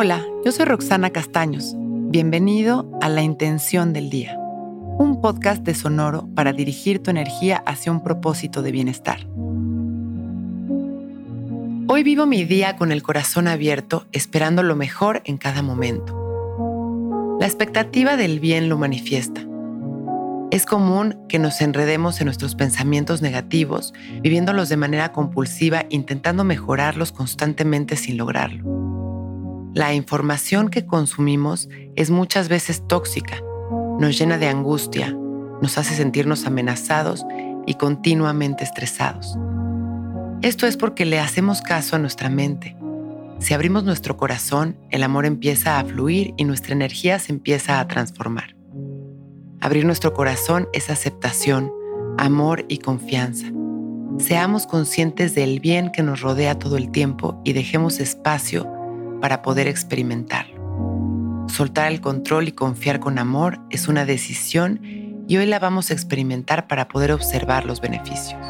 Hola, yo soy Roxana Castaños. Bienvenido a La Intención del Día, un podcast de Sonoro para dirigir tu energía hacia un propósito de bienestar. Hoy vivo mi día con el corazón abierto, esperando lo mejor en cada momento. La expectativa del bien lo manifiesta. Es común que nos enredemos en nuestros pensamientos negativos, viviéndolos de manera compulsiva, intentando mejorarlos constantemente sin lograrlo. La información que consumimos es muchas veces tóxica, nos llena de angustia, nos hace sentirnos amenazados y continuamente estresados. Esto es porque le hacemos caso a nuestra mente. Si abrimos nuestro corazón, el amor empieza a fluir y nuestra energía se empieza a transformar. Abrir nuestro corazón es aceptación, amor y confianza. Seamos conscientes del bien que nos rodea todo el tiempo y dejemos espacio para poder experimentarlo. Soltar el control y confiar con amor es una decisión y hoy la vamos a experimentar para poder observar los beneficios.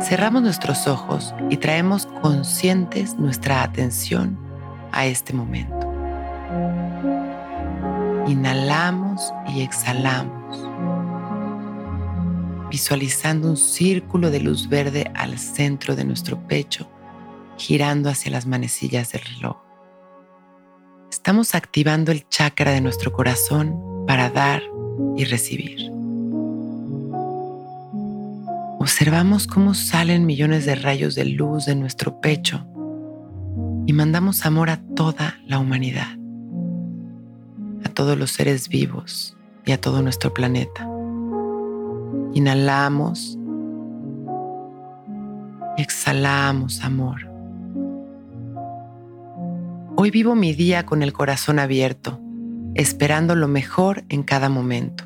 Cerramos nuestros ojos y traemos conscientes nuestra atención a este momento. Inhalamos y exhalamos, visualizando un círculo de luz verde al centro de nuestro pecho girando hacia las manecillas del reloj. Estamos activando el chakra de nuestro corazón para dar y recibir. Observamos cómo salen millones de rayos de luz de nuestro pecho y mandamos amor a toda la humanidad, a todos los seres vivos y a todo nuestro planeta. Inhalamos y exhalamos amor. Hoy vivo mi día con el corazón abierto, esperando lo mejor en cada momento.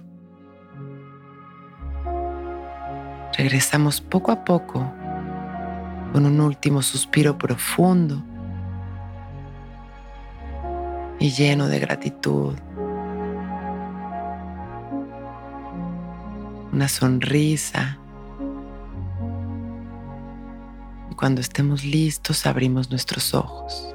Regresamos poco a poco con un último suspiro profundo y lleno de gratitud. Una sonrisa. Y cuando estemos listos abrimos nuestros ojos